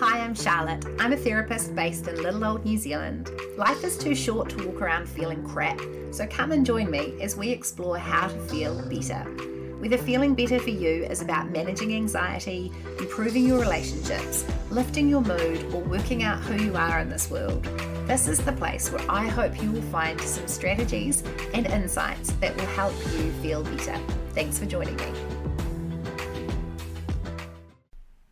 Hi, I'm Charlotte. I'm a therapist based in little old New Zealand. Life is too short to walk around feeling crap, so come and join me as we explore how to feel better. Whether feeling better for you is about managing anxiety, improving your relationships, lifting your mood, or working out who you are in this world, this is the place where I hope you will find some strategies and insights that will help you feel better. Thanks for joining me.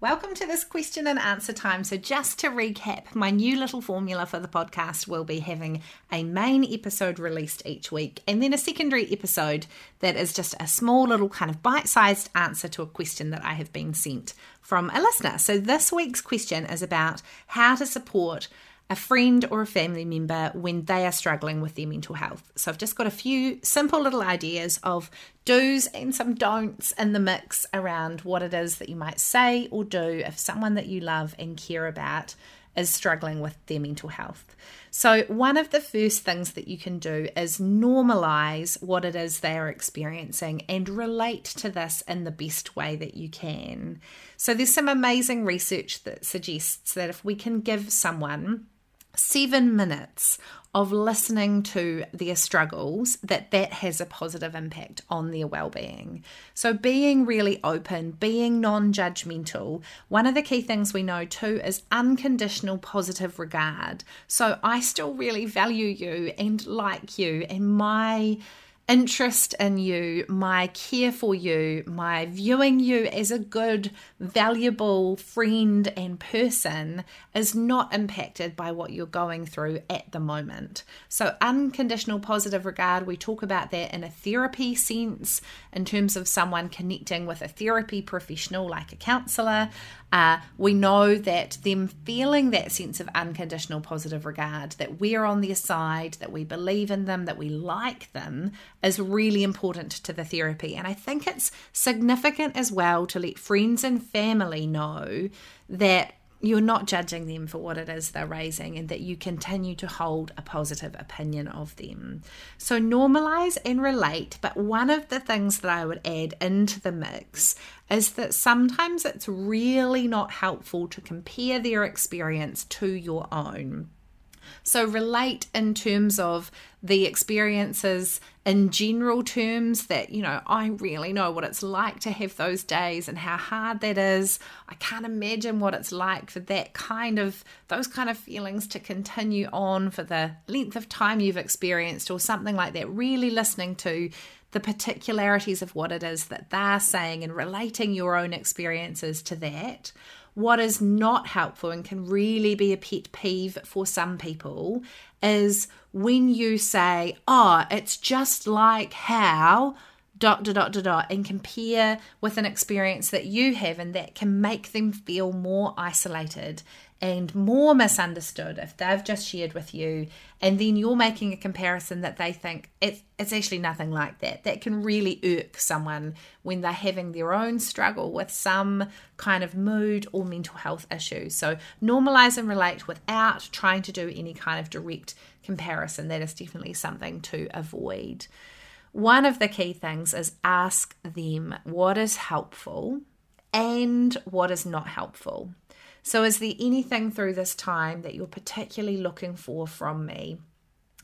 Welcome to this question and answer time. So, just to recap, my new little formula for the podcast will be having a main episode released each week and then a secondary episode that is just a small little kind of bite sized answer to a question that I have been sent from a listener. So, this week's question is about how to support a friend or a family member when they are struggling with their mental health. So I've just got a few simple little ideas of do's and some don'ts in the mix around what it is that you might say or do if someone that you love and care about is struggling with their mental health. So, one of the first things that you can do is normalize what it is they are experiencing and relate to this in the best way that you can. So, there's some amazing research that suggests that if we can give someone seven minutes of listening to their struggles that that has a positive impact on their well-being. So being really open being non-judgmental one of the key things we know too is unconditional positive regard. So i still really value you and like you and my interest in you, my care for you, my viewing you as a good, valuable friend and person is not impacted by what you're going through at the moment. So, unconditional positive regard, we talk about that in a therapy sense, in terms of someone connecting with a therapy professional like a counselor. Uh, we know that them feeling that sense of unconditional positive regard, that we're on their side, that we believe in them, that we like them, is really important to the therapy. And I think it's significant as well to let friends and family know that you're not judging them for what it is they're raising and that you continue to hold a positive opinion of them. So normalize and relate, but one of the things that I would add into the mix is that sometimes it's really not helpful to compare their experience to your own. So, relate in terms of the experiences in general terms that, you know, I really know what it's like to have those days and how hard that is. I can't imagine what it's like for that kind of, those kind of feelings to continue on for the length of time you've experienced or something like that. Really listening to the particularities of what it is that they're saying and relating your own experiences to that. What is not helpful and can really be a pet peeve for some people is when you say, oh, it's just like how dot dot dot dot dot and compare with an experience that you have and that can make them feel more isolated and more misunderstood if they've just shared with you and then you're making a comparison that they think it's, it's actually nothing like that. That can really irk someone when they're having their own struggle with some kind of mood or mental health issue. So normalize and relate without trying to do any kind of direct comparison. That is definitely something to avoid. One of the key things is ask them what is helpful and what is not helpful so, is there anything through this time that you're particularly looking for from me?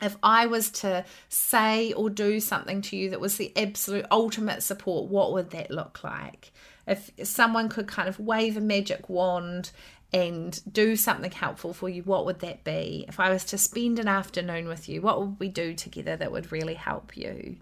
If I was to say or do something to you that was the absolute ultimate support, what would that look like? If someone could kind of wave a magic wand and do something helpful for you, what would that be? If I was to spend an afternoon with you, what would we do together that would really help you?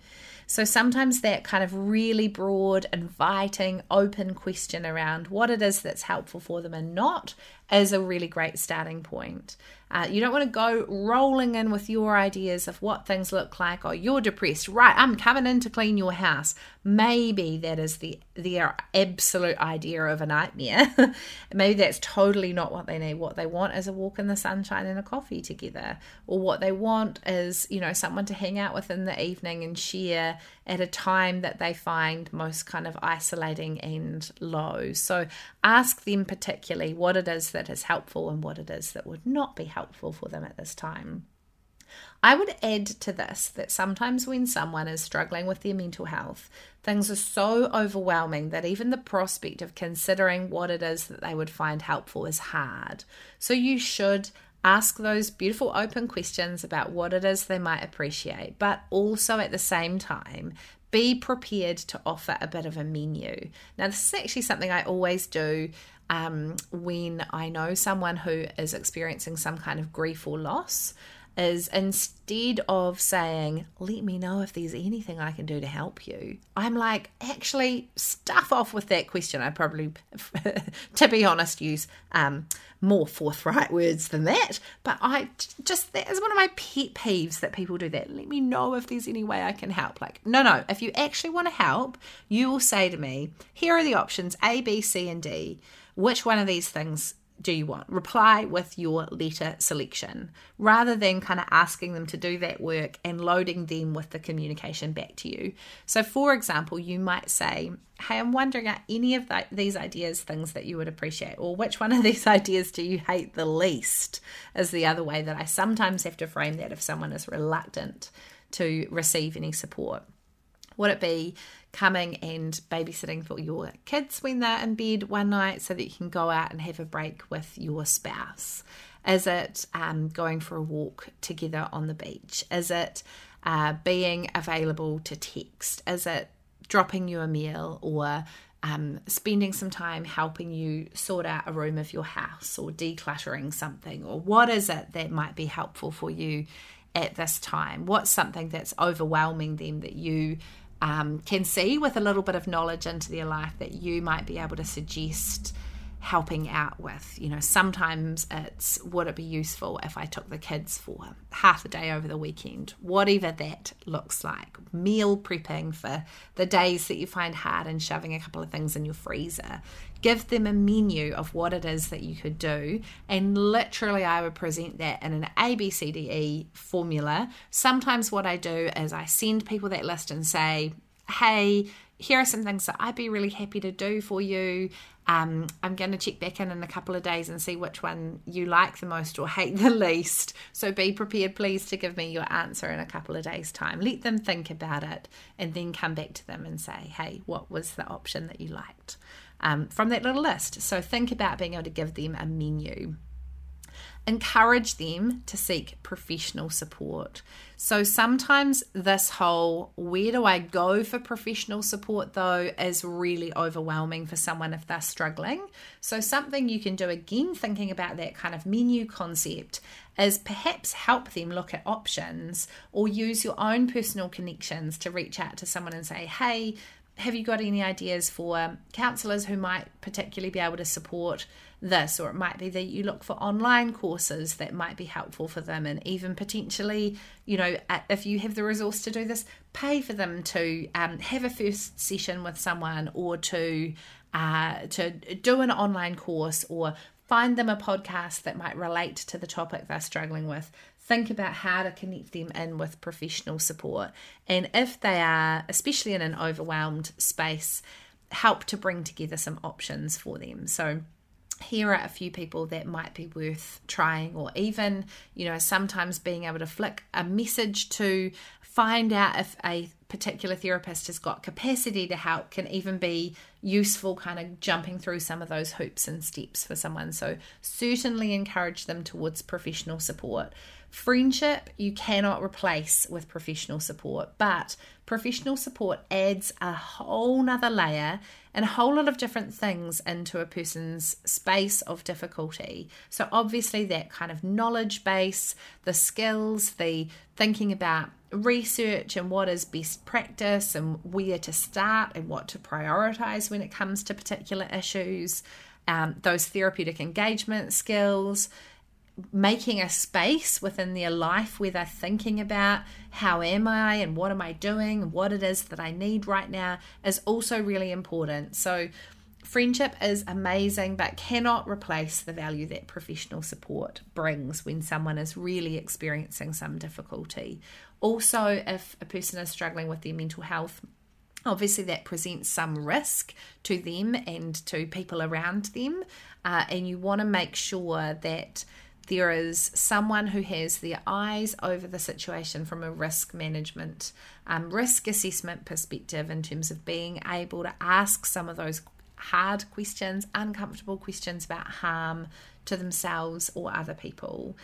So sometimes that kind of really broad, inviting, open question around what it is that's helpful for them and not is a really great starting point. Uh, you don't want to go rolling in with your ideas of what things look like. or you're depressed, right? I'm coming in to clean your house. Maybe that is the their absolute idea of a nightmare. Maybe that's totally not what they need. What they want is a walk in the sunshine and a coffee together, or what they want is you know someone to hang out with in the evening and share at a time that they find most kind of isolating and low. So ask them particularly what it is that is helpful and what it is that would not be helpful for them at this time. I would add to this that sometimes when someone is struggling with their mental health, things are so overwhelming that even the prospect of considering what it is that they would find helpful is hard. So you should ask those beautiful open questions about what it is they might appreciate, but also at the same time, be prepared to offer a bit of a menu. Now, this is actually something I always do um, when I know someone who is experiencing some kind of grief or loss is instead of saying, Let me know if there's anything I can do to help you, I'm like, actually, stuff off with that question. I probably, to be honest, use um, more forthright words than that. But I just, that is one of my pet peeves that people do that. Let me know if there's any way I can help. Like, no, no, if you actually want to help, you will say to me, Here are the options A, B, C, and D. Which one of these things do you want? Reply with your letter selection rather than kind of asking them to do that work and loading them with the communication back to you. So, for example, you might say, Hey, I'm wondering are any of the, these ideas things that you would appreciate? Or which one of these ideas do you hate the least? Is the other way that I sometimes have to frame that if someone is reluctant to receive any support. Would it be coming and babysitting for your kids when they're in bed one night so that you can go out and have a break with your spouse? Is it um, going for a walk together on the beach? Is it uh, being available to text? Is it dropping you a meal or um, spending some time helping you sort out a room of your house or decluttering something? Or what is it that might be helpful for you at this time? What's something that's overwhelming them that you um, can see with a little bit of knowledge into their life that you might be able to suggest helping out with. You know, sometimes it's would it be useful if I took the kids for half a day over the weekend, whatever that looks like. Meal prepping for the days that you find hard and shoving a couple of things in your freezer. Give them a menu of what it is that you could do, and literally, I would present that in an ABCDE formula. Sometimes, what I do is I send people that list and say, Hey, here are some things that I'd be really happy to do for you. Um, I'm going to check back in in a couple of days and see which one you like the most or hate the least. So be prepared, please, to give me your answer in a couple of days' time. Let them think about it and then come back to them and say, hey, what was the option that you liked um, from that little list? So think about being able to give them a menu encourage them to seek professional support. So sometimes this whole where do I go for professional support though is really overwhelming for someone if they're struggling. So something you can do again thinking about that kind of menu concept is perhaps help them look at options or use your own personal connections to reach out to someone and say, "Hey, have you got any ideas for counselors who might particularly be able to support this or it might be that you look for online courses that might be helpful for them and even potentially you know if you have the resource to do this pay for them to um, have a first session with someone or to uh, to do an online course or find them a podcast that might relate to the topic they're struggling with. Think about how to connect them in with professional support. And if they are especially in an overwhelmed space help to bring together some options for them. So here are a few people that might be worth trying, or even, you know, sometimes being able to flick a message to find out if a particular therapist has got capacity to help can even be useful, kind of jumping through some of those hoops and steps for someone. So, certainly encourage them towards professional support. Friendship you cannot replace with professional support, but professional support adds a whole nother layer and a whole lot of different things into a person's space of difficulty. So, obviously, that kind of knowledge base, the skills, the thinking about research and what is best practice and where to start and what to prioritize when it comes to particular issues, um, those therapeutic engagement skills making a space within their life where they're thinking about how am I and what am I doing what it is that I need right now is also really important. So, friendship is amazing but cannot replace the value that professional support brings when someone is really experiencing some difficulty. Also, if a person is struggling with their mental health, obviously that presents some risk to them and to people around them, uh, and you want to make sure that there is someone who has their eyes over the situation from a risk management, um, risk assessment perspective in terms of being able to ask some of those hard questions, uncomfortable questions about harm to themselves or other people.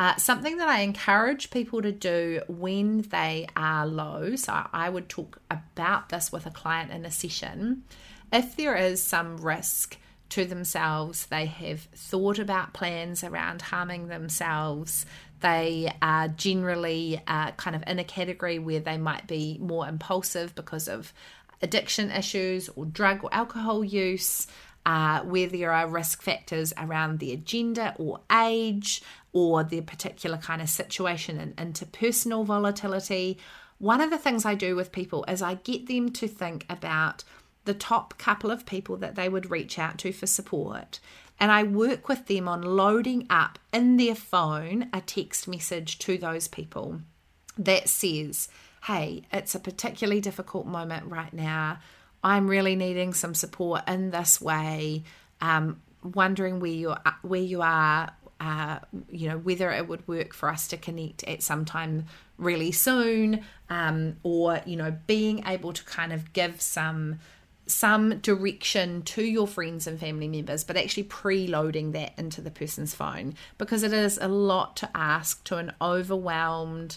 Uh, something that I encourage people to do when they are low, so I would talk about this with a client in a session. If there is some risk, to themselves. They have thought about plans around harming themselves. They are generally uh, kind of in a category where they might be more impulsive because of addiction issues or drug or alcohol use. Uh, where there are risk factors around their gender or age or their particular kind of situation and interpersonal volatility. One of the things I do with people is I get them to think about the top couple of people that they would reach out to for support. And I work with them on loading up in their phone a text message to those people that says, Hey, it's a particularly difficult moment right now. I'm really needing some support in this way. Um, wondering where you are, where you are, uh, you know, whether it would work for us to connect at some time really soon, um, or you know, being able to kind of give some some direction to your friends and family members, but actually preloading that into the person's phone because it is a lot to ask to an overwhelmed,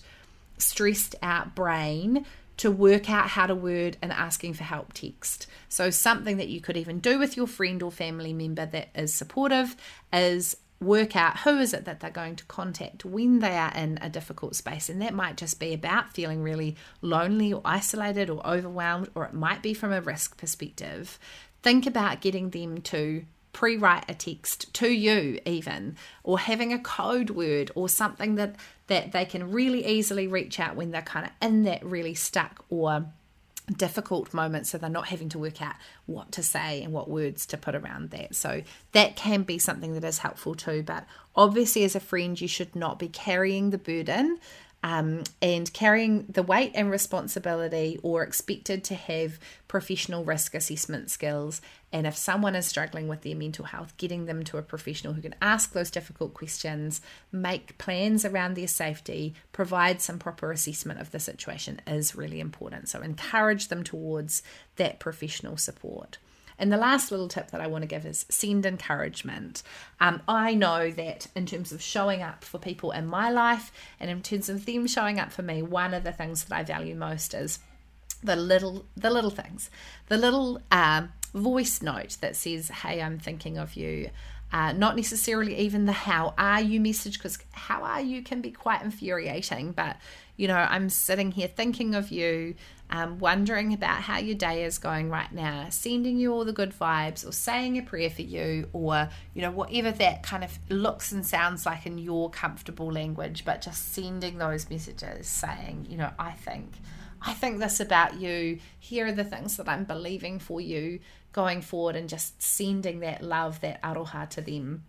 stressed out brain to work out how to word an asking for help text. So, something that you could even do with your friend or family member that is supportive is work out who is it that they're going to contact when they are in a difficult space. And that might just be about feeling really lonely or isolated or overwhelmed or it might be from a risk perspective. Think about getting them to pre-write a text to you even or having a code word or something that that they can really easily reach out when they're kind of in that really stuck or difficult moments so they're not having to work out what to say and what words to put around that. So that can be something that is helpful too. But obviously, as a friend, you should not be carrying the burden um, and carrying the weight and responsibility or expected to have professional risk assessment skills. And if someone is struggling with their mental health, getting them to a professional who can ask those difficult questions, make plans around their safety, provide some proper assessment of the situation is really important. So encourage them towards that professional support. And the last little tip that I want to give is send encouragement. Um, I know that in terms of showing up for people in my life and in terms of them showing up for me, one of the things that I value most is the little the little things, the little uh, voice note that says, "Hey, I'm thinking of you." Uh, not necessarily even the how are you message because how are you can be quite infuriating but you know i'm sitting here thinking of you um, wondering about how your day is going right now, sending you all the good vibes, or saying a prayer for you, or you know whatever that kind of looks and sounds like in your comfortable language, but just sending those messages saying, you know, I think. I think this about you. Here are the things that I'm believing for you going forward, and just sending that love, that aroha to them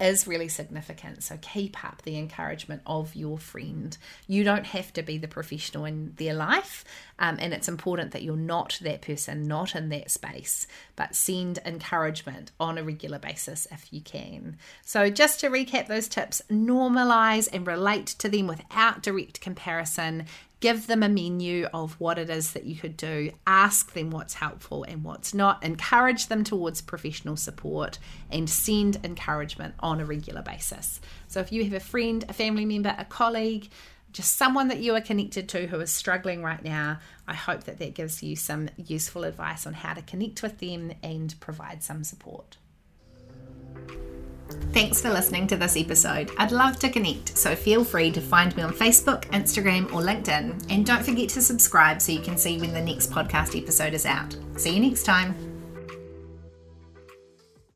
is really significant. So keep up the encouragement of your friend. You don't have to be the professional in their life, um, and it's important that you're not that person, not in that space, but send encouragement on a regular basis if you can. So, just to recap those tips, normalize and relate to them without direct comparison give them a menu of what it is that you could do, ask them what's helpful and what's not, encourage them towards professional support, and send encouragement on a regular basis. So, if you have a friend, a family member, a colleague, just someone that you are connected to who is struggling right now, I hope that that gives you some useful advice on how to connect with them and provide some support. Thanks for listening to this episode. I'd love to connect, so feel free to find me on Facebook, Instagram, or LinkedIn. And don't forget to subscribe so you can see when the next podcast episode is out. See you next time.